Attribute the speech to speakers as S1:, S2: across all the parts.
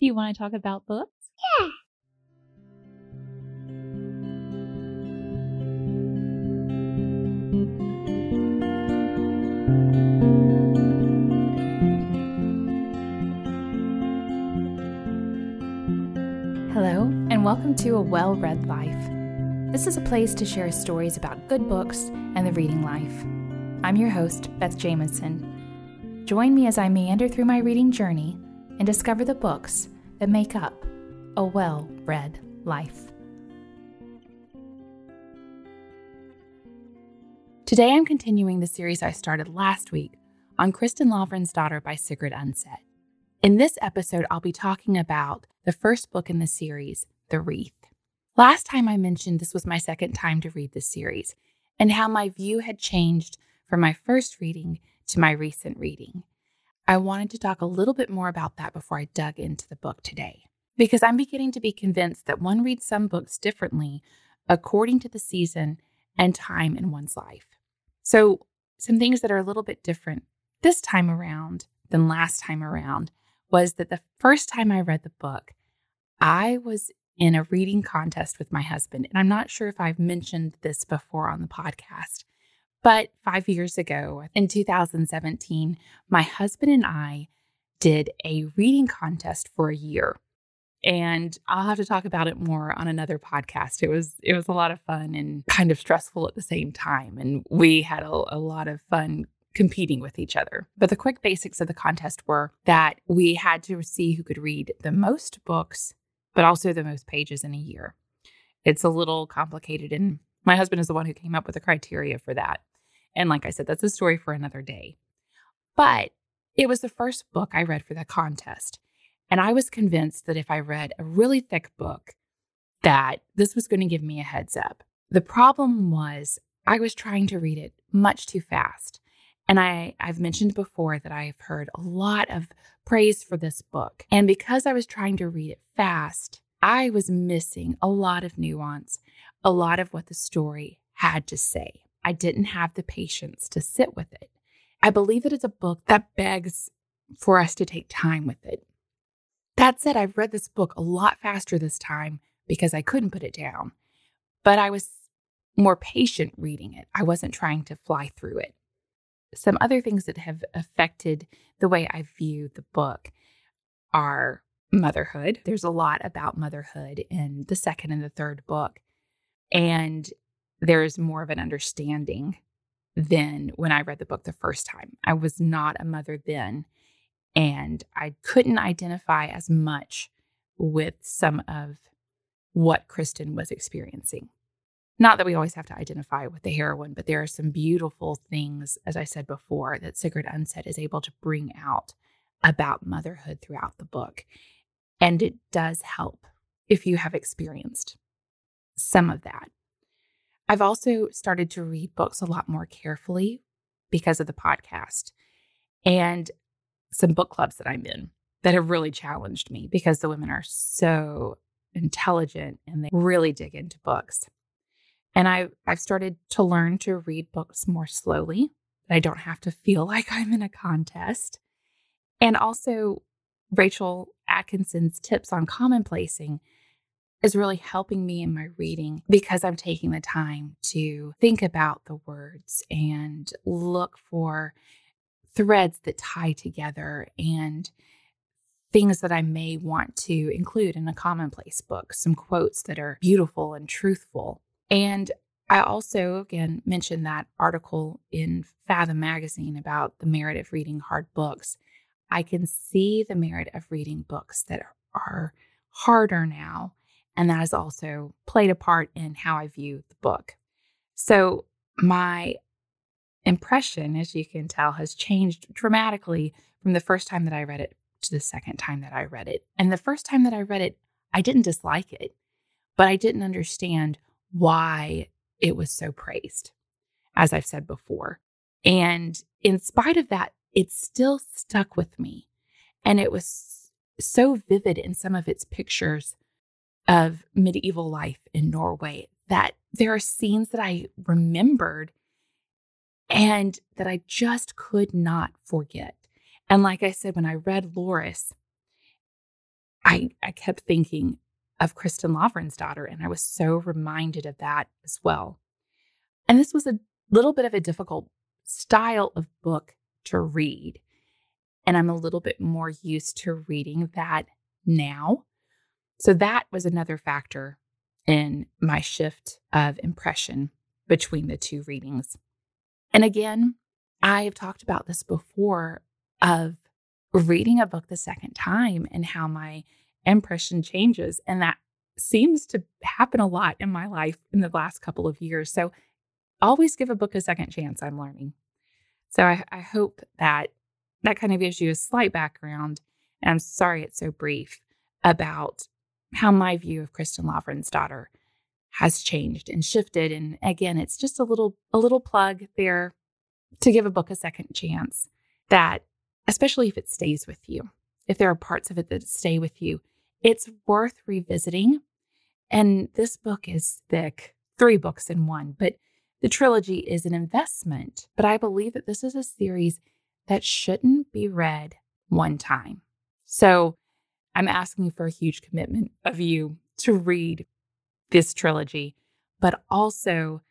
S1: Do you want to talk about books?
S2: Yeah.
S1: Hello, and welcome to A Well Read Life. This is a place to share stories about good books and the reading life. I'm your host, Beth Jamison. Join me as I meander through my reading journey and discover the books that make up a well read life. Today I'm continuing the series I started last week on Kristin Lavransdatter by Sigrid Undset. In this episode, I'll be talking about the first book in the series, The Wreath. Last time I mentioned this was my second time to read this series and how my view had changed from my first reading to my recent reading. I wanted to talk a little bit more about that before I dug into the book today, because I'm beginning to be convinced that one reads some books differently according to the season and time in one's life. So, some things that are a little bit different this time around than last time around was that the first time I read the book, I was in a reading contest with my husband. And I'm not sure if I've mentioned this before on the podcast, but five years ago, in 2017, my husband and I did a reading contest for a year. And I'll have to talk about it more on another podcast. It was it was a lot of fun and kind of stressful at the same time. And we had a, a lot of fun competing with each other. But the quick basics of the contest were that we had to see who could read the most books, but also the most pages in a year. It's a little complicated, and my husband is the one who came up with the criteria for that. And like I said, that's a story for another day. But it was the first book I read for the contest. And I was convinced that if I read a really thick book, that this was going to give me a heads up. The problem was I was trying to read it much too fast. And I, I've mentioned before that I've heard a lot of praise for this book. And because I was trying to read it fast, I was missing a lot of nuance, a lot of what the story had to say. I didn't have the patience to sit with it. I believe that it's a book that begs for us to take time with it. That said, I've read this book a lot faster this time because I couldn't put it down, but I was more patient reading it. I wasn't trying to fly through it. Some other things that have affected the way I view the book are motherhood. There's a lot about motherhood in the second and the third book. And there's more of an understanding than when I read the book the first time. I was not a mother then, and I couldn't identify as much with some of what Kristen was experiencing. Not that we always have to identify with the heroine, but there are some beautiful things, as I said before, that Sigrid Undset is able to bring out about motherhood throughout the book. And it does help if you have experienced some of that. I've also started to read books a lot more carefully because of the podcast and some book clubs that I'm in that have really challenged me because the women are so intelligent and they really dig into books. And I, I've started to learn to read books more slowly. I don't have to feel like I'm in a contest. And also, Rachel Atkinson's tips on commonplacing is really helping me in my reading because I'm taking the time to think about the words and look for threads that tie together and things that I may want to include in a commonplace book, some quotes that are beautiful and truthful. And I also, again, mentioned that article in Fathom magazine about the merit of reading hard books. I can see the merit of reading books that are harder now and that has also played a part in how I view the book. So, my impression, as you can tell, has changed dramatically from the first time that I read it to the second time that I read it. And the first time that I read it, I didn't dislike it, but I didn't understand why it was so praised, as I've said before. And in spite of that, it still stuck with me. And it was so vivid in some of its pictures of medieval life in Norway that there are scenes that I remembered and that I just could not forget. And like I said, when I read Loris, I, I kept thinking of Kristen Kristin daughter, and I was so reminded of that as well. And this was a little bit of a difficult style of book to read. And I'm a little bit more used to reading that now. So that was another factor in my shift of impression between the two readings. And again, I have talked about this before of reading a book the second time and how my impression changes. And that seems to happen a lot in my life in the last couple of years. So always give a book a second chance, I'm learning. So I, I hope that that kind of gives you a slight background. And I'm sorry it's so brief about how my view of Kristin daughter has changed and shifted. And again, it's just a little a little plug there to give a book a second chance that especially if it stays with you. If there are parts of it that stay with you, it's worth revisiting. And this book is thick, three books in one, but the trilogy is an investment. But I believe that this is a series that shouldn't be read one time. So I'm asking for a huge commitment of you to read this trilogy, but also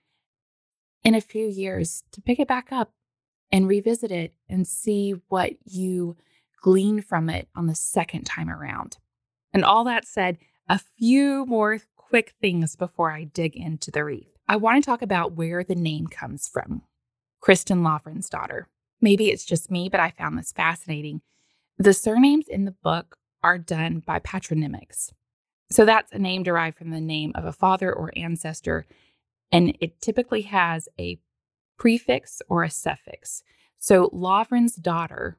S1: in a few years to pick it back up and revisit it and see what you glean from it on the second time around. And all that said, a few more quick things before I dig into the wreath. I want to talk about where the name comes from Kristen Kristin daughter. Maybe it's just me, but I found this fascinating. The surnames in the book are done by patronymics. So that's a name derived from the name of a father or ancestor, and it typically has a prefix or a suffix. So Lavransdatter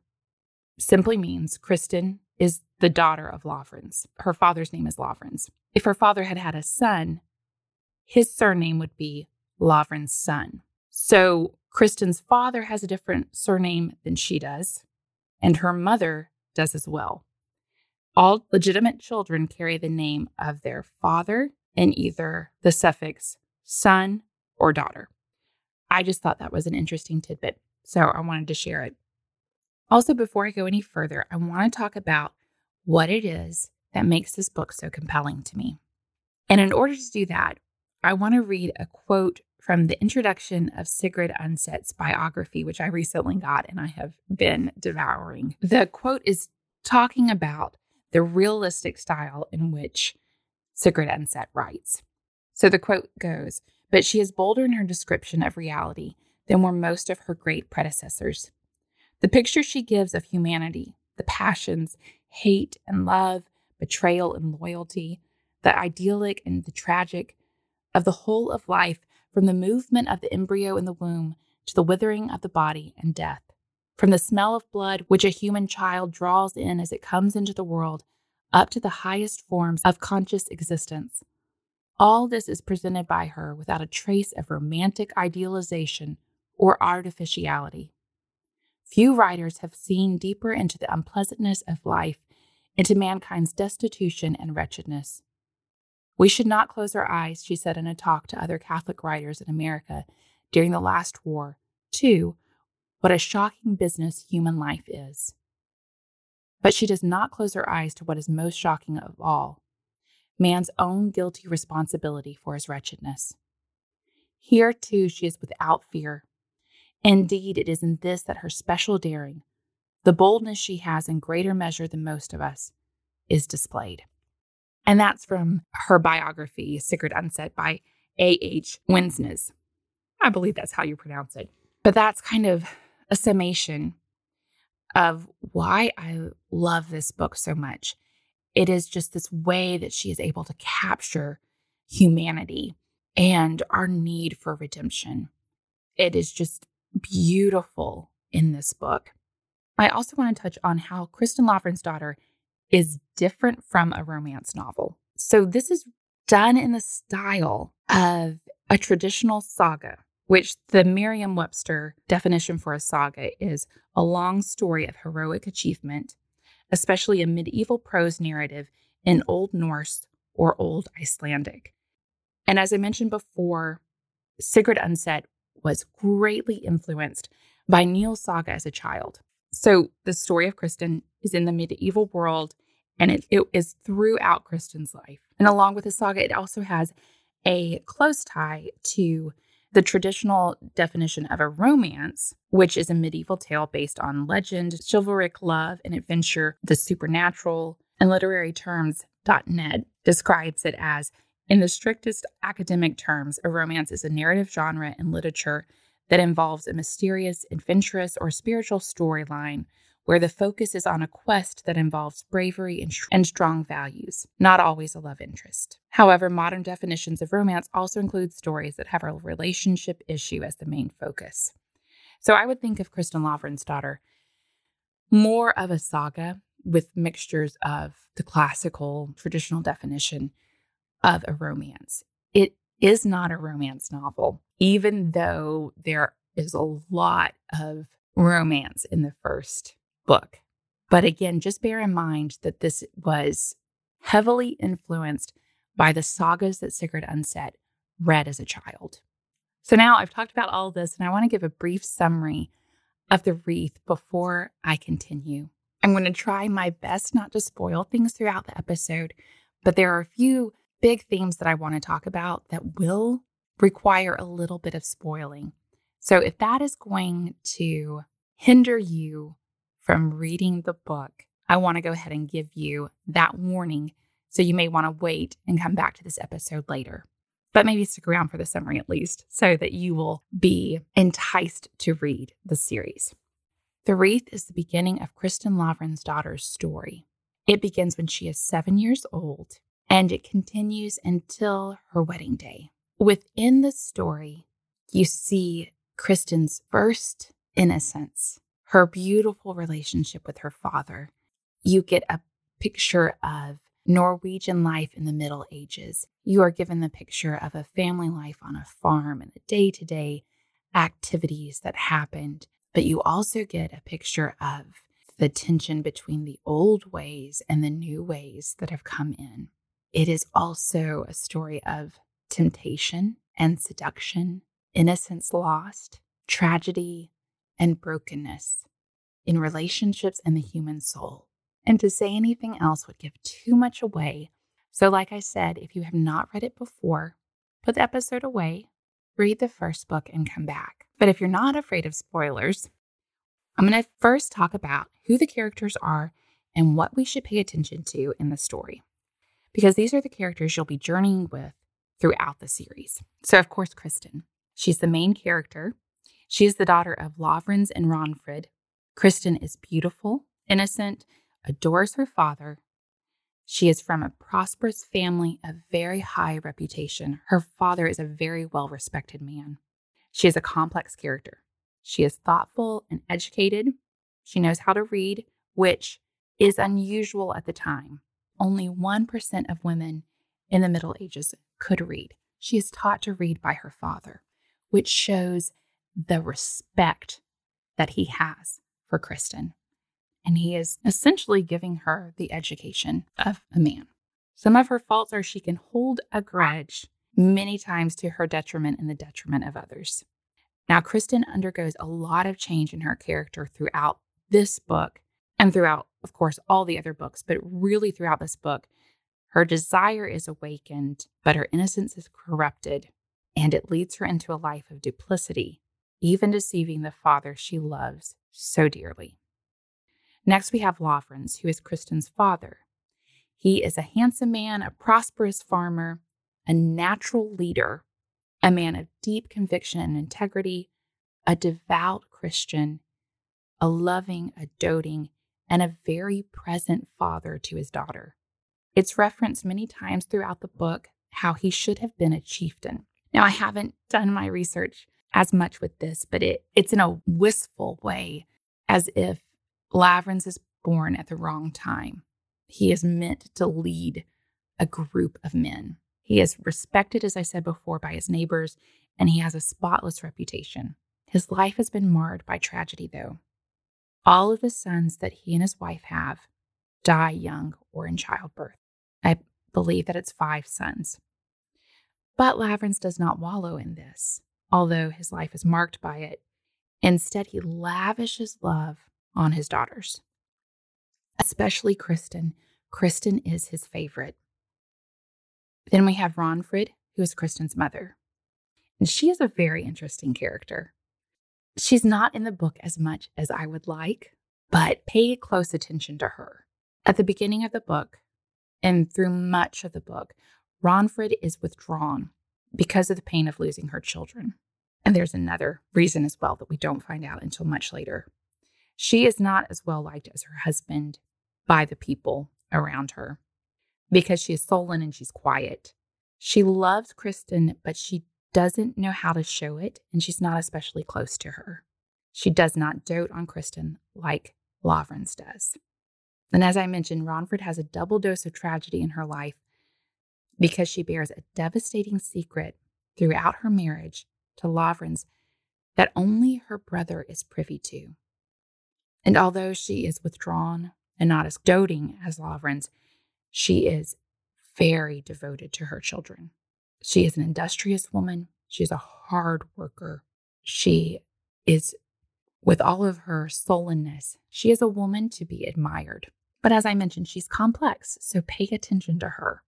S1: simply means Kristen is the daughter of Lavrans. Her father's name is Lavrans. If her father had had a son, his surname would be Lavransson. So Kristen's father has a different surname than she does, and her mother does as well. All legitimate children carry the name of their father and either the suffix son or daughter. I just thought that was an interesting tidbit, so I wanted to share it. Also, before I go any further, I want to talk about what it is that makes this book so compelling to me. And in order to do that, I want to read a quote from the introduction of Sigrid Undset's biography, which I recently got and I have been devouring. The quote is talking about the realistic style in which Sigrid Undset writes. So the quote goes but she is bolder in her description of reality than were most of her great predecessors. The picture she gives of humanity, the passions, hate and love, betrayal and loyalty, the idyllic and the tragic, of the whole of life, from the movement of the embryo in the womb to the withering of the body and death, from the smell of blood which a human child draws in as it comes into the world, up to the highest forms of conscious existence. All this is presented by her without a trace of romantic idealization or artificiality. Few writers have seen deeper into the unpleasantness of life, into mankind's destitution and wretchedness. We should not close our eyes, she said in a talk to other Catholic writers in America during the last war, to what a shocking business human life is. But she does not close her eyes to what is most shocking of all man's own guilty responsibility for his wretchedness. Here, too, she is without fear. Indeed, it is in this that her special daring, the boldness she has in greater measure than most of us, is displayed. And that's from her biography, Sigrid Undset by A.H. Winsnes. I believe that's how you pronounce it. But that's kind of a summation of why I love this book so much it is just this way that she is able to capture humanity and our need for redemption. It is just beautiful in this book. I also want to touch on how Kristen Kristin daughter is different from a romance novel. So this is done in the style of a traditional saga, which the Merriam Webster definition for a saga is a long story of heroic achievement especially a medieval prose narrative in Old Norse or Old Icelandic. And as I mentioned before, Sigrid Undset was greatly influenced by Njál's saga as a child. So the story of Kristin is in the medieval world, and it, it is throughout Kristen's life. And along with the saga, it also has a close tie to the traditional definition of a romance, which is a medieval tale based on legend, chivalric love, and adventure, the supernatural, and literary terms, .net describes it as in the strictest academic terms, a romance is a narrative genre in literature that involves a mysterious, adventurous, or spiritual storyline where the focus is on a quest that involves bravery and, and, strong values, not always a love interest. However, modern definitions of romance also include stories that have a relationship issue as the main focus. So I would think of Kristen Kristin Lavransdatter more of a saga with mixtures of the classical traditional definition of a romance. It is not a romance novel, even though there is a lot of romance in the first book. But again, just bear in mind that this was heavily influenced by the sagas that Sigrid Undset read as a child. So now I've talked about all this, and I want to give a brief summary of the wreath before I continue. I'm going to try my best not to spoil things throughout the episode, but there are a few big themes that I want to talk about that will require a little bit of spoiling. So if that is going to hinder you from reading the book, I want to go ahead and give you that warning. So you may want to wait and come back to this episode later. But maybe stick around for the summary at least so that you will be enticed to read the series. The Wreath is the beginning of Kristin daughter's story. It begins when she is seven years old and it continues until her wedding day. Within the story, you see Kristen's first innocence her beautiful relationship with her father. You get a picture of Norwegian life in the Middle Ages. You are given the picture of a family life on a farm and the day to day activities that happened. But you also get a picture of the tension between the old ways and the new ways that have come in. It is also a story of temptation and seduction, innocence lost, tragedy, and brokenness in relationships and the human soul. And to say anything else would give too much away. So, like I said, if you have not read it before, put the episode away, read the first book, and come back. But if you're not afraid of spoilers, I'm going to first talk about who the characters are and what we should pay attention to in the story. Because these are the characters you'll be journeying with throughout the series. So, of course, Kristen. She's the main character. She is the daughter of Lavrans and Ragnfrid. Kristin is beautiful, innocent, adores her father. She is from a prosperous family of very high reputation. Her father is a very well respected man. She is a complex character. She is thoughtful and educated. She knows how to read, which is unusual at the time. Only 1% of women in the Middle Ages could read. She is taught to read by her father, which shows the respect that he has for Kristen. And he is essentially giving her the education of a man. Some of her faults are she can hold a grudge many times to her detriment and the detriment of others. Now, Kristen undergoes a lot of change in her character throughout this book and throughout, of course, all the other books, but really throughout this book. Her desire is awakened, but her innocence is corrupted, and it leads her into a life of duplicity even deceiving the father she loves so dearly. Next, we have Lavrans, who is Kristin's father. He is a handsome man, a prosperous farmer, a natural leader, a man of deep conviction and integrity, a devout Christian, a loving, a doting, and a very present father to his daughter. It's referenced many times throughout the book how he should have been a chieftain. Now, I haven't done my research as much with this, but it, it's in a wistful way, as if Lavrans is born at the wrong time. He is meant to lead a group of men. He is respected, as I said before, by his neighbors, and he has a spotless reputation. His life has been marred by tragedy, though. All of the sons that he and his wife have die young or in childbirth. I believe that it's five sons. But Lavrans does not wallow in this although his life is marked by it. Instead, he lavishes love on his daughters, especially Kristen. Kristen is his favorite. Then we have Ragnfrid, who is Kristen's mother. And she is a very interesting character. She's not in the book as much as I would like, but pay close attention to her. At the beginning of the book, and through much of the book, Ragnfrid is withdrawn because of the pain of losing her children. And there's another reason as well that we don't find out until much later. She is not as well liked as her husband by the people around her because she is sullen and she's quiet. She loves Kristen, but she doesn't know how to show it, and she's not especially close to her. She does not dote on Kristen like Lavrans does. And as I mentioned, Ragnfrid has a double dose of tragedy in her life because she bears a devastating secret throughout her marriage to Lavrans that only her brother is privy to. And although she is withdrawn and not as doting as Lavrans, she is very devoted to her children. She is an industrious woman. She is a hard worker. She is, with all of her sullenness, she is a woman to be admired. But as I mentioned, she's complex, so pay attention to her.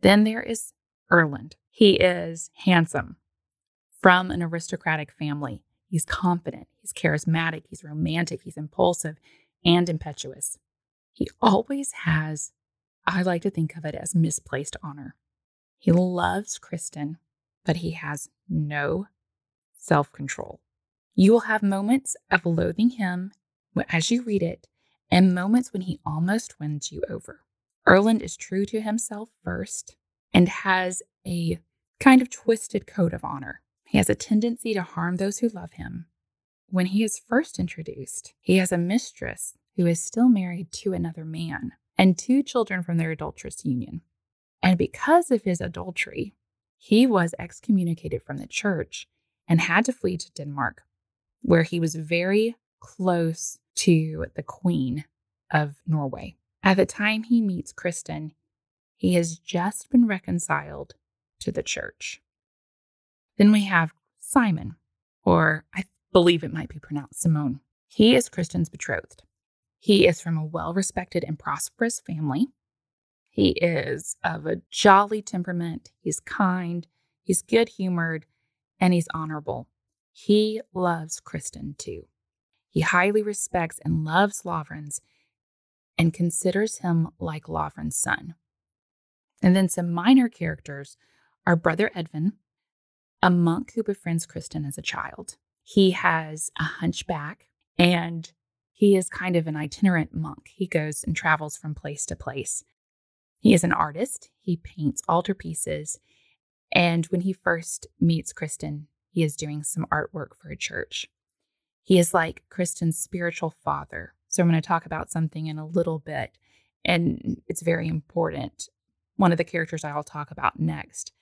S1: Then there is Erlend. He is handsome from an aristocratic family. He's confident, he's charismatic, he's romantic, he's impulsive, and impetuous. He always has, I like to think of it as misplaced honor. He loves Kristen, but he has no self control. You will have moments of loathing him as you read it, and moments when he almost wins you over. Erlend is true to himself first and has a kind of twisted code of honor. He has a tendency to harm those who love him. When he is first introduced, he has a mistress who is still married to another man and two children from their adulterous union. And because of his adultery, he was excommunicated from the church and had to flee to Denmark, where he was very close to the Queen of Norway. At the time he meets Kristen, he has just been reconciled to the church. Then we have Simon, or I believe it might be pronounced Simone. He is Kristen's betrothed. He is from a well respected and prosperous family. He is of a jolly temperament. He's kind, he's good humored, and he's honorable. He loves Kristen too. He highly respects and loves Lavrans and considers him like Lavrans' son. And then some minor characters are Brother Edvin, a monk who befriends Kristin as a child. He has a hunchback and he is kind of an itinerant monk. He goes and travels from place to place. He is an artist, he paints altarpieces. And when he first meets Kristin, he is doing some artwork for a church. He is like Kristin's spiritual father. So I'm going to talk about something in a little bit, and it's very important. One of the characters I'll talk about next.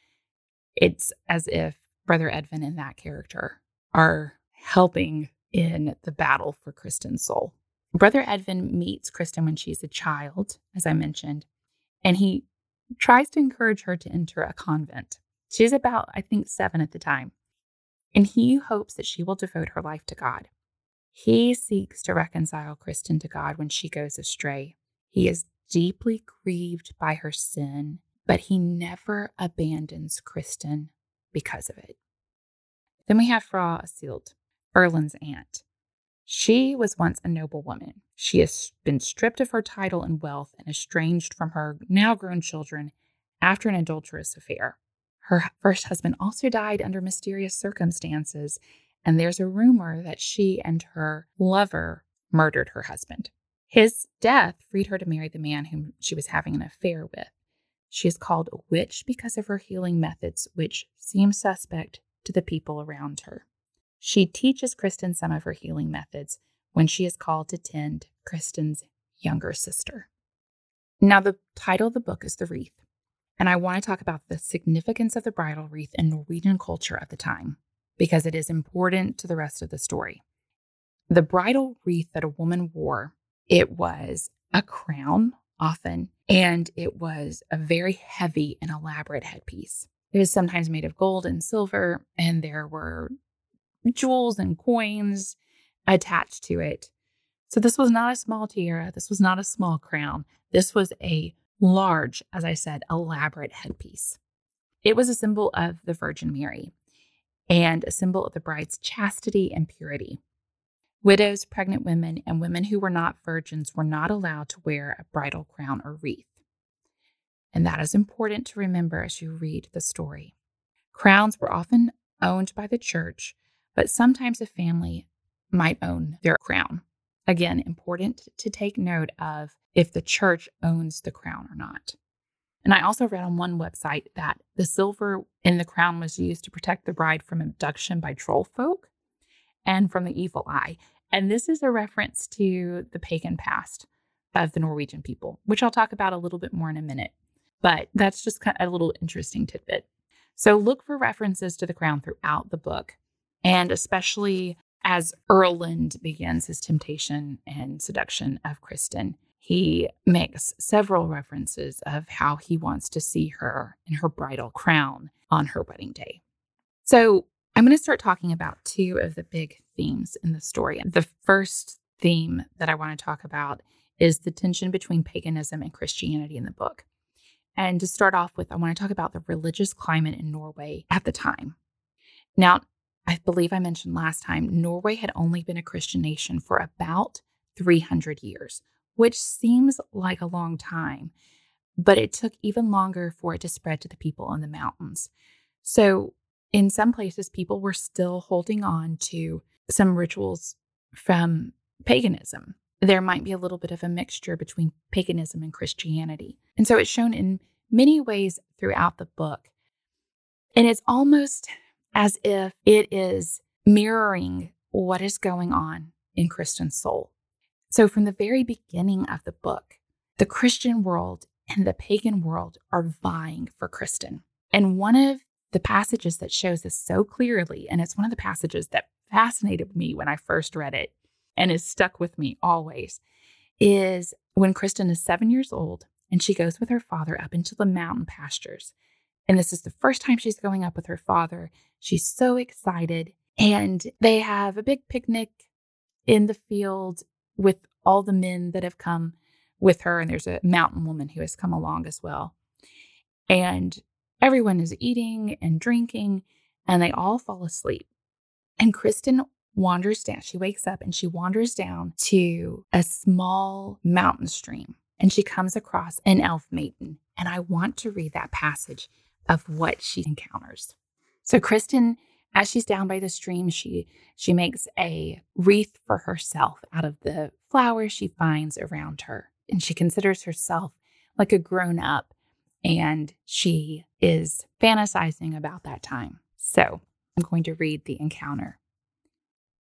S1: It's as if Brother Edvin and that character are helping in the battle for Kristin's soul. Brother Edvin meets Kristin when she's a child, as I mentioned, and he tries to encourage her to enter a convent. She's about, I think, seven at the time. And he hopes that she will devote her life to God. He seeks to reconcile Kristin to God when she goes astray. He is deeply grieved by her sin, but he never abandons Kristin because of it. Then we have Fra Åshild, Erlend's aunt. She was once a noble woman. She has been stripped of her title and wealth and estranged from her now grown children after an adulterous affair. Her first husband also died under mysterious circumstances, and there's a rumor that she and her lover murdered her husband. His death freed her to marry the man whom she was having an affair with. She is called a witch because of her healing methods, which seem suspect to the people around her. She teaches Kristen some of her healing methods when she is called to tend Kristen's younger sister. Now, the title of the book is The Wreath, and I want to talk about the significance of the bridal wreath in Norwegian culture at the time because it is important to the rest of the story. The bridal wreath that a woman wore, it was a crown often, and it was a very heavy and elaborate headpiece. It was sometimes made of gold and silver, and there were jewels and coins attached to it. So this was not a small tiara, this was not a small crown. This was a large, as I said, elaborate headpiece. It was a symbol of the Virgin Mary and a symbol of the bride's chastity and purity. Widows, pregnant women, and women who were not virgins were not allowed to wear a bridal crown or wreath. And that is important to remember as you read the story. Crowns were often owned by the church, but sometimes a family might own their crown. Again, important to take note of if the church owns the crown or not. And I also read on one website that the silver in the crown was used to protect the bride from abduction by troll folk and from the evil eye. And this is a reference to the pagan past of the Norwegian people, which I'll talk about a little bit more in a minute. But that's just a little interesting tidbit. So look for references to the crown throughout the book, and especially as Erlend begins his temptation and seduction of Kristin. He makes several references of how he wants to see her in her bridal crown on her wedding day. So, I'm going to start talking about two of the big themes in the story. The first theme that I want to talk about is the tension between paganism and Christianity in the book. And to start off with, I want to talk about the religious climate in Norway at the time. Now, I believe I mentioned last time, Norway had only been a Christian nation for about 300 years, which seems like a long time, but it took even longer for it to spread to the people in the mountains. So, in some places, people were still holding on to some rituals from paganism. There might be a little bit of a mixture between paganism and Christianity. And so it's shown in many ways throughout the book. And it's almost as if it is mirroring what is going on in Kristen's soul. So, from the very beginning of the book, the Christian world and the pagan world are vying for Kristin. And one of the passages that shows this so clearly, and it's one of the passages that fascinated me when I first read it and is stuck with me always, is when Kristin is seven years old and she goes with her father up into the mountain pastures. And this is the first time she's going up with her father. She's so excited. And they have a big picnic in the field with all the men that have come with her. And there's a mountain woman who has come along as well. And everyone is eating and drinking, and they all fall asleep. And Kristen wanders down. She wakes up and she wanders down to a small mountain stream and she comes across an elf maiden. And I want to read that passage of what she encounters. So Kristin, as she's down by the stream, she she makes a wreath for herself out of the flowers she finds around her. And she considers herself like a grown up and she is fantasizing about that time. So I'm going to read the encounter.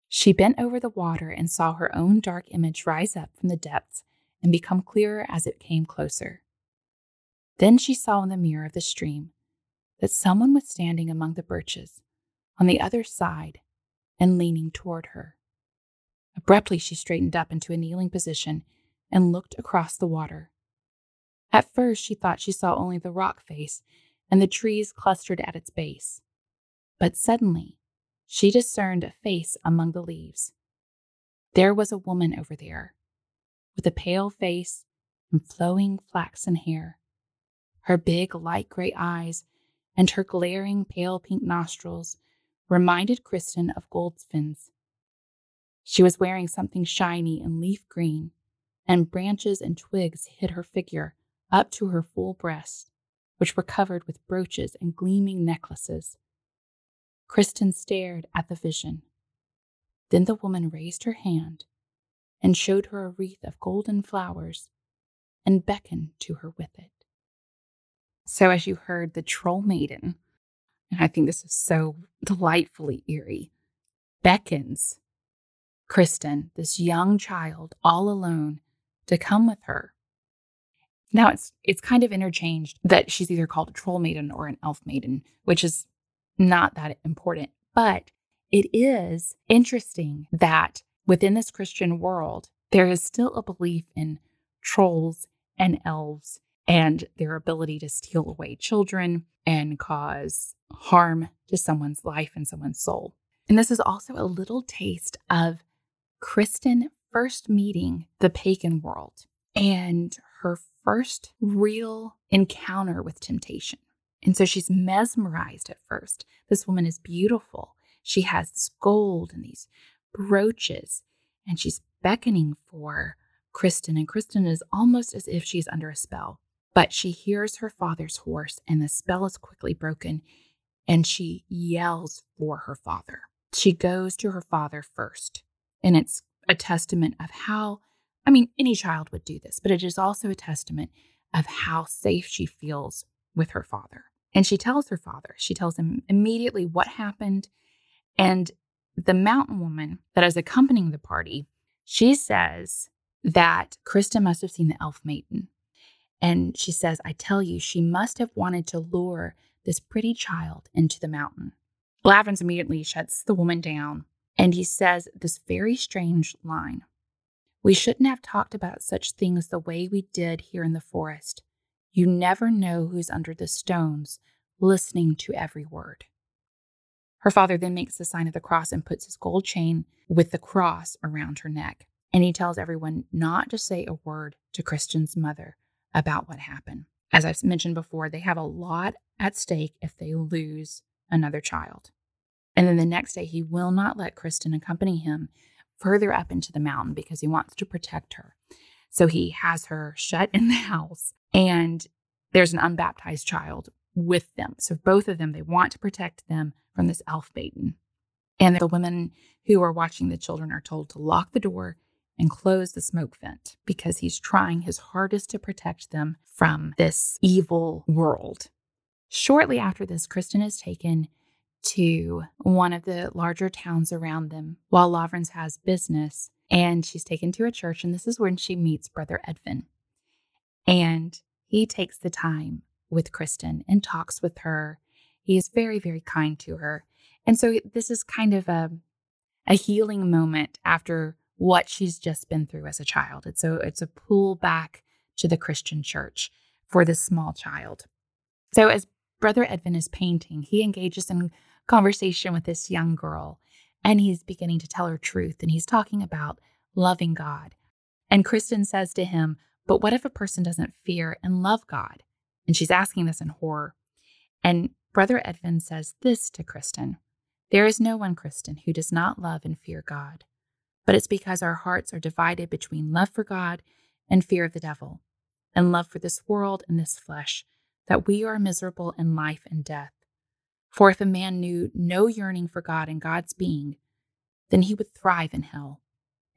S1: She bent over the water and saw her own dark image rise up from the depths and become clearer as it came closer. Then she saw in the mirror of the stream that someone was standing among the birches on the other side and leaning toward her. Abruptly, she straightened up into a kneeling position and looked across the water. At first, she thought she saw only the rock face and the trees clustered at its base. But suddenly, she discerned a face among the leaves. There was a woman over there, with a pale face and flowing flaxen hair. Her big light gray eyes and her glaring pale pink nostrils reminded Kristin of Goldfin's. She was wearing something shiny and leaf green, and branches and twigs hid her figure up to her full breasts, which were covered with brooches and gleaming necklaces. Kristin stared at the vision. Then the woman raised her hand and showed her a wreath of golden flowers and beckoned to her with it. So, as you heard, the troll maiden, and I think this is so delightfully eerie, beckons Kristen, this young child, all alone, to come with her. Now it's it's kind of interchanged that she's either called a troll maiden or an elf maiden, which is not that important. But it is interesting that within this Christian world, there is still a belief in trolls and elves and their ability to steal away children and cause harm to someone's life and someone's soul. And this is also a little taste of Kristen first meeting the pagan world and her first real encounter with temptation. And so she's mesmerized at first. This woman is beautiful. She has this gold and these brooches, and she's beckoning for Kristen. And Kristen is almost as if she's under a spell. But she hears her father's horse, and the spell is quickly broken, and she yells for her father. She goes to her father first. And it's a testament of how, I mean, any child would do this, but it is also a testament of how safe she feels with her father. And she tells her father, she tells him immediately what happened. And the mountain woman that is accompanying the party, she says that Krista must have seen the elf maiden. And she says, I tell you, she must have wanted to lure this pretty child into the mountain. Lavrans immediately shuts the woman down and he says this very strange line We shouldn't have talked about such things the way we did here in the forest. You never know who's under the stones, listening to every word. Her father then makes the sign of the cross and puts his gold chain with the cross around her neck. And he tells everyone not to say a word to Christian's mother about what happened. As I've mentioned before, they have a lot at stake if they lose another child. And then the next day, he will not let Kristen accompany him further up into the mountain because he wants to protect her. So he has her shut in the house, and there's an unbaptized child with them. So both of them, they want to protect them from this elf maiden. And the women who are watching the children are told to lock the door and close the smoke vent because he's trying his hardest to protect them from this evil world. Shortly after this, Kristen is taken to one of the larger towns around them while Lavrans has business. And she's taken to a church, and this is when she meets Brother Edvin. And he takes the time with Kristen and talks with her. He is very, very kind to her. And so this is kind of a, a healing moment after what she's just been through as a child. It's a, it's a pull back to the Christian church for this small child. So as Brother Edvin is painting, he engages in conversation with this young girl and he's beginning to tell her truth and he's talking about loving God. And Kristen says to him, But what if a person doesn't fear and love God? And she's asking this in horror. And Brother Edvin says this to Kristen There is no one, Kristen, who does not love and fear God. But it's because our hearts are divided between love for God and fear of the devil, and love for this world and this flesh, that we are miserable in life and death. For if a man knew no yearning for God and God's being, then he would thrive in hell,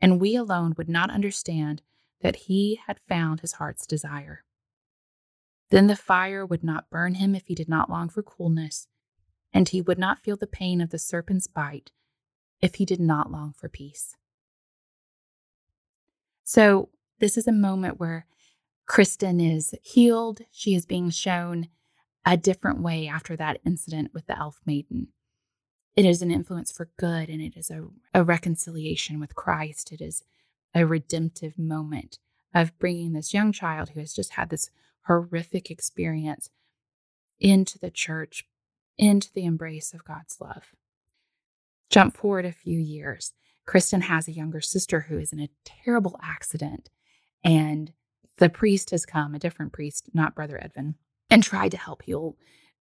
S1: and we alone would not understand that he had found his heart's desire. Then the fire would not burn him if he did not long for coolness, and he would not feel the pain of the serpent's bite if he did not long for peace. So, this is a moment where Kristen is healed. She is being shown a different way after that incident with the elf maiden. It is an influence for good and it is a, a reconciliation with Christ. It is a redemptive moment of bringing this young child who has just had this horrific experience into the church, into the embrace of God's love. Jump forward a few years. Kristen has a younger sister who is in a terrible accident, and the priest has come, a different priest, not Brother Edvin, and tried to help heal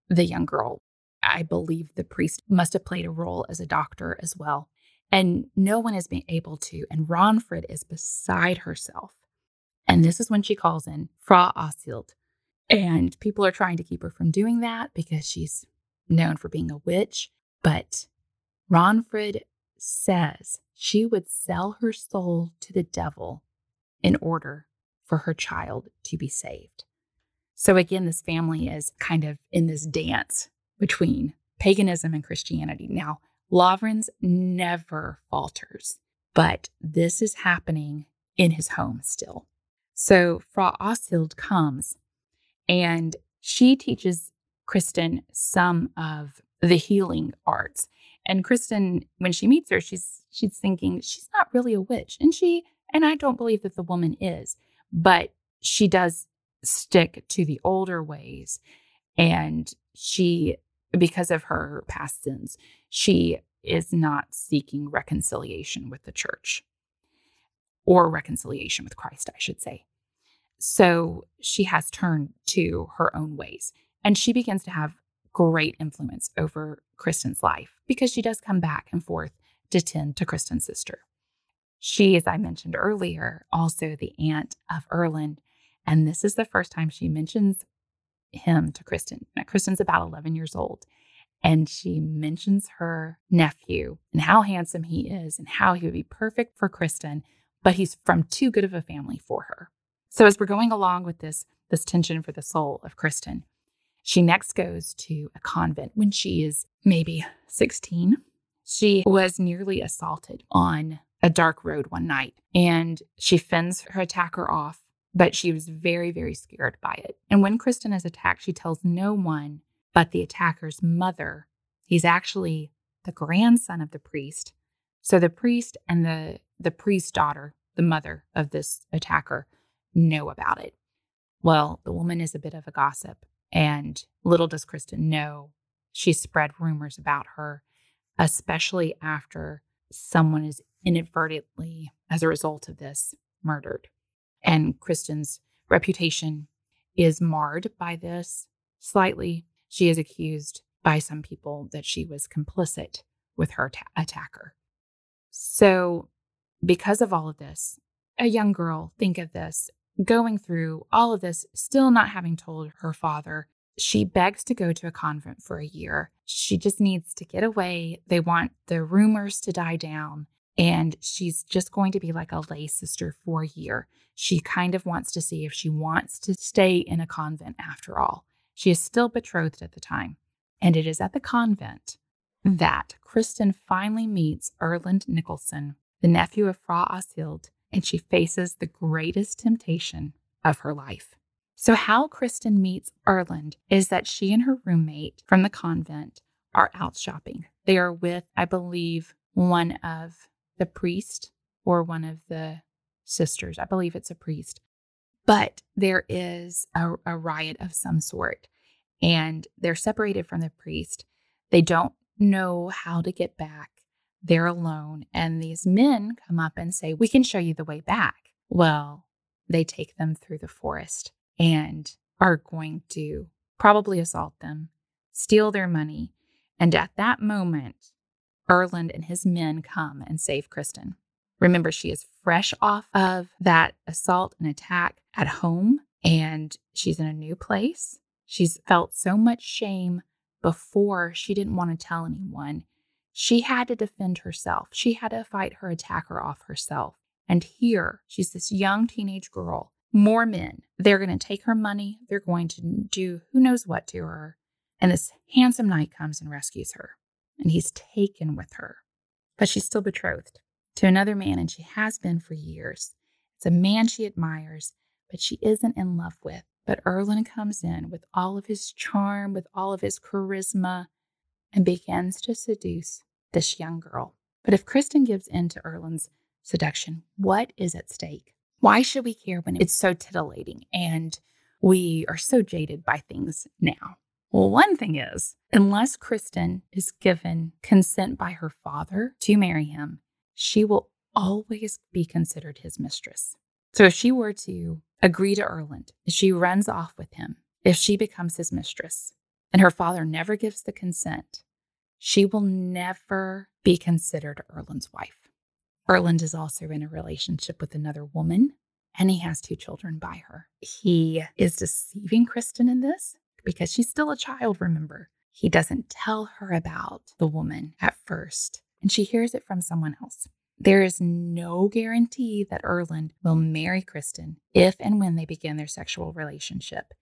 S1: the young girl. I believe the priest must have played a role as a doctor as well. And no one has been able to. And Ragnfrid is beside herself. And this is when she calls in Fra Åshild. And people are trying to keep her from doing that because she's known for being a witch. But Ragnfrid says she would sell her soul to the devil in order for her child to be saved. So again, this family is kind of in this dance between paganism and Christianity. Now, Lavrans never falters, but this is happening in his home still. So Fra Åshild comes and she teaches Kristen some of the healing arts. And Kristen, when she meets her, she's she's thinking she's not really a witch. And she and I don't believe that the woman is, but she does stick to the older ways. And she, because of her past sins, she is not seeking reconciliation with the church or reconciliation with Christ, I should say. So she has turned to her own ways and she begins to have great influence over Kristin's life because she does come back and forth to tend to Kristin's sister. She, as I mentioned earlier, also the aunt of Erlend. And this is the first time she mentions him to Kristin. Now, Kristin's about 11 years old. And she mentions her nephew and how handsome he is and how he would be perfect for Kristin, but he's from too good of a family for her. So as we're going along with this, this tension for the soul of Kristin, she next goes to a convent when she is maybe 16. She was nearly assaulted on a dark road one night and she fends her attacker off, but she was very, very scared by it. And when Kristin is attacked, she tells no one but the attacker's mother. He's actually the grandson of the priest. So the priest and the, the priest's daughter, the mother of this attacker, know about it. Well, the woman is a bit of a gossip, and little does Kristin know she spread rumors about her, especially after someone is inadvertently, as a result of this, murdered. And Kristin's reputation is marred by this slightly. She is accused by some people that she was complicit with her ta- attacker. So, because of all of this, a young girl, think of this, going through all of this, still not having told her father. She begs to go to a convent for a year. She just needs to get away. They want the rumors to die down. And she's just going to be like a lay sister for a year. She kind of wants to see if she wants to stay in a convent after all. She is still betrothed at the time. And it is at the convent that Kristin finally meets Erlend Nicholson, the nephew of Fra Åshild, and she faces the greatest temptation of her life. So, how Kristin meets Erlend is that she and her roommate from the convent are out shopping. They are with, I believe, one of the priest or one of the sisters. I believe it's a priest. But there is a, a riot of some sort, and they're separated from the priest. They don't know how to get back. They're alone, and these men come up and say, We can show you the way back. Well, they take them through the forest and are going to probably assault them, steal their money. And at that moment, Erlend and his men come and save Kristin. Remember, she is fresh off of that assault and attack at home, and she's in a new place. She's felt so much shame before she didn't want to tell anyone. She had to defend herself. She had to fight her attacker off herself. And here, she's this young teenage girl. More men. They're going to take her money. They're going to do who knows what to her. And this handsome knight comes and rescues her. And he's taken with her. But she's still betrothed to another man, and she has been for years. It's a man she admires, but she isn't in love with. But Erlend comes in with all of his charm, with all of his charisma, and begins to seduce this young girl. But if Kristin gives in to Erlend's seduction, what is at stake? Why should we care when it's so titillating and we are so jaded by things now? Well, one thing is, unless Kristin is given consent by her father to marry him, she will always be considered his mistress. So if she were to agree to Erlend, if she runs off with him, if she becomes his mistress, and her father never gives the consent, she will never be considered Erlend's wife. Erlend is also in a relationship with another woman, and he has two children by her. He is deceiving Kristin in this because she's still a child, remember. He doesn't tell her about the woman at first, and she hears it from someone else. There is no guarantee that Erlend will marry Kristin if and when they begin their sexual relationship.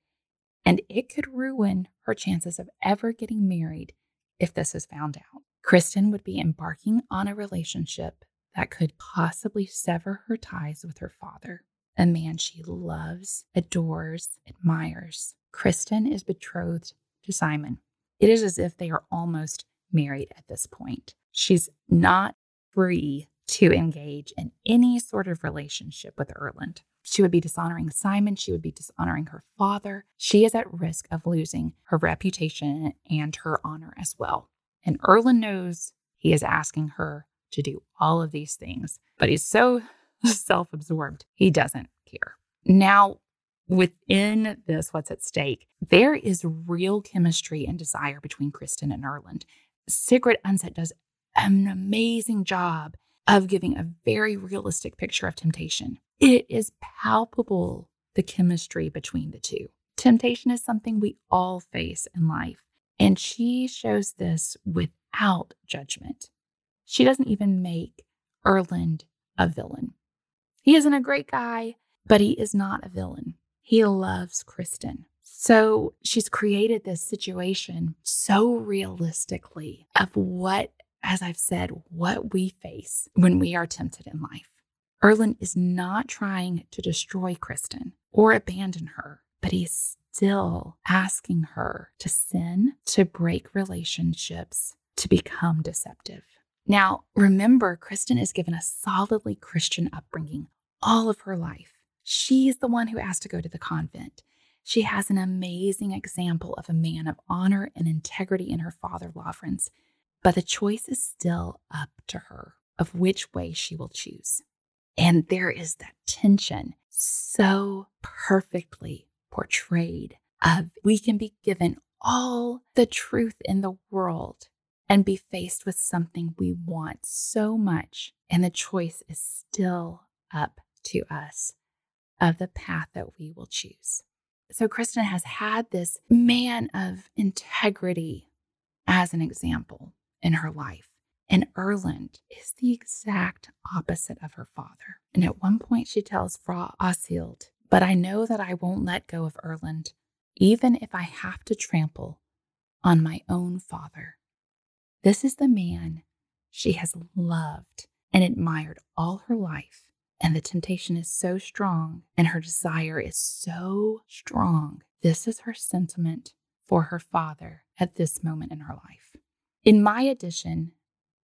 S1: And it could ruin her chances of ever getting married if this is found out. Kristin would be embarking on a relationship that could possibly sever her ties with her father, a man she loves, adores, admires. Kristin is betrothed to Simon. It is as if they are almost married at this point. She's not free to engage in any sort of relationship with Erlend. She would be dishonoring Simon. She would be dishonoring her father. She is at risk of losing her reputation and her honor as well. And Erlend knows he is asking her to do all of these things, but he's so self absorbed, he doesn't care. Now, within this, what's at stake, there is real chemistry and desire between Kristin and Erlend. Sigrid Undset does an amazing job of giving a very realistic picture of temptation. It is palpable, the chemistry between the two. Temptation is something we all face in life, and she shows this without judgment. She doesn't even make Erlend a villain. He isn't a great guy, but he is not a villain. He loves Kristin. So she's created this situation so realistically of what, as I've said, what we face when we are tempted in life. Erlend is not trying to destroy Kristin or abandon her, but he's still asking her to sin, to break relationships, to become deceptive. Now, remember, Kristin is given a solidly Christian upbringing all of her life. She's the one who asked to go to the convent. She has an amazing example of a man of honor and integrity in her father, Lavrans, but the choice is still up to her of which way she will choose. And there is that tension so perfectly portrayed of we can be given all the truth in the world and be faced with something we want so much and the choice is still up to us of the path that we will choose. So Kristin has had this man of integrity as an example in her life. And Erlend is the exact opposite of her father. And at one point, she tells Frau Åshild, But I know that I won't let go of Erlend, even if I have to trample on my own father. This is the man she has loved and admired all her life. And the temptation is so strong, and her desire is so strong. This is her sentiment for her father at this moment in her life. In my edition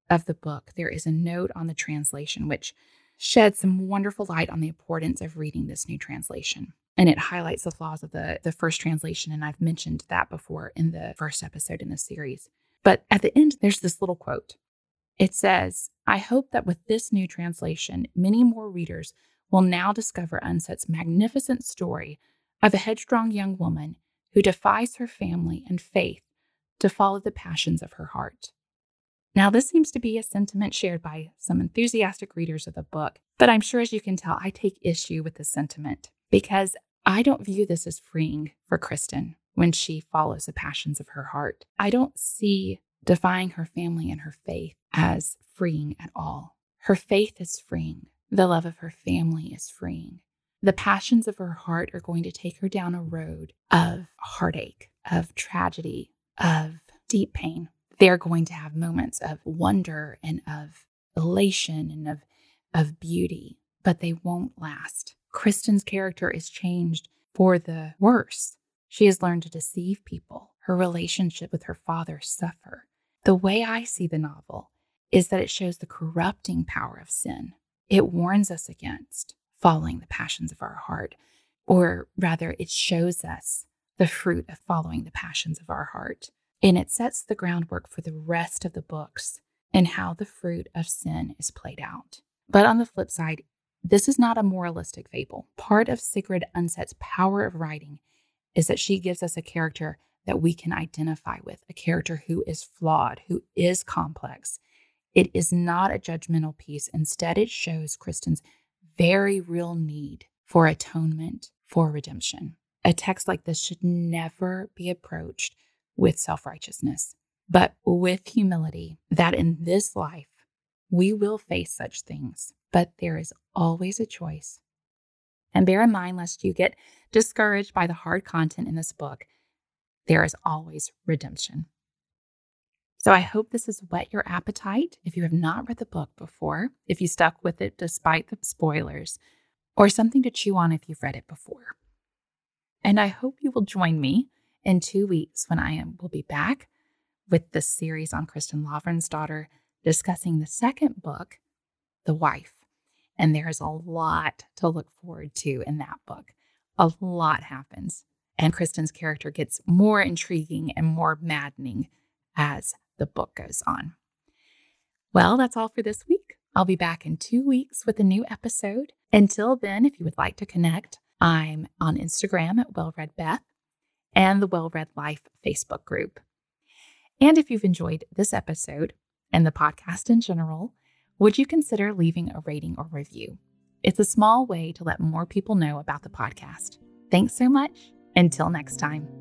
S1: of the book, there is a note on the translation which sheds some wonderful light on the importance of reading this new translation. And it highlights the flaws of the, the first translation. And I've mentioned that before in the first episode in the series. But at the end, there's this little quote it says, I hope that with this new translation, many more readers will now discover Undset's magnificent story of a headstrong young woman who defies her family and faith to follow the passions of her heart. Now, this seems to be a sentiment shared by some enthusiastic readers of the book, but I'm sure as you can tell, I take issue with this sentiment because I don't view this as freeing for Kristin when she follows the passions of her heart. I don't see defying her family and her faith as freeing at all. Her faith is freeing. The love of her family is freeing. The passions of her heart are going to take her down a road of heartache, of tragedy, of deep pain. They're going to have moments of wonder and of elation and of, of beauty, but they won't last. Kristin's character is changed for the worse. She has learned to deceive people. Her relationship with her father suffer. The way I see the novel is that it shows the corrupting power of sin. It warns us against following the passions of our heart, or rather, it shows us the fruit of following the passions of our heart. And it sets the groundwork for the rest of the books and how the fruit of sin is played out. But on the flip side, this is not a moralistic fable. Part of Sigrid Undset's power of writing is that she gives us a character that we can identify with, a character who is flawed, who is complex. It is not a judgmental piece. Instead, it shows Kristin's very real need for atonement, for redemption. A text like this should never be approached with self righteousness, but with humility that in this life we will face such things, but there is always a choice. And bear in mind, lest you get discouraged by the hard content in this book, there is always redemption. So I hope this has whet your appetite if you have not read the book before, if you stuck with it despite the spoilers, or something to chew on if you've read it before. And I hope you will join me in two weeks when I am, will be back with the series on Kristen Kristin daughter, discussing the second book, The Wife. And there is a lot to look forward to in that book. A lot happens and Kristin's character gets more intriguing and more maddening as the book goes on. Well, that's all for this week. I'll be back in two weeks with a new episode. Until then, if you would like to connect, I'm on Instagram at Well Read Beth and the Well Read Life Facebook group. And if you've enjoyed this episode and the podcast in general, would you consider leaving a rating or review? It's a small way to let more people know about the podcast. Thanks so much. Until next time.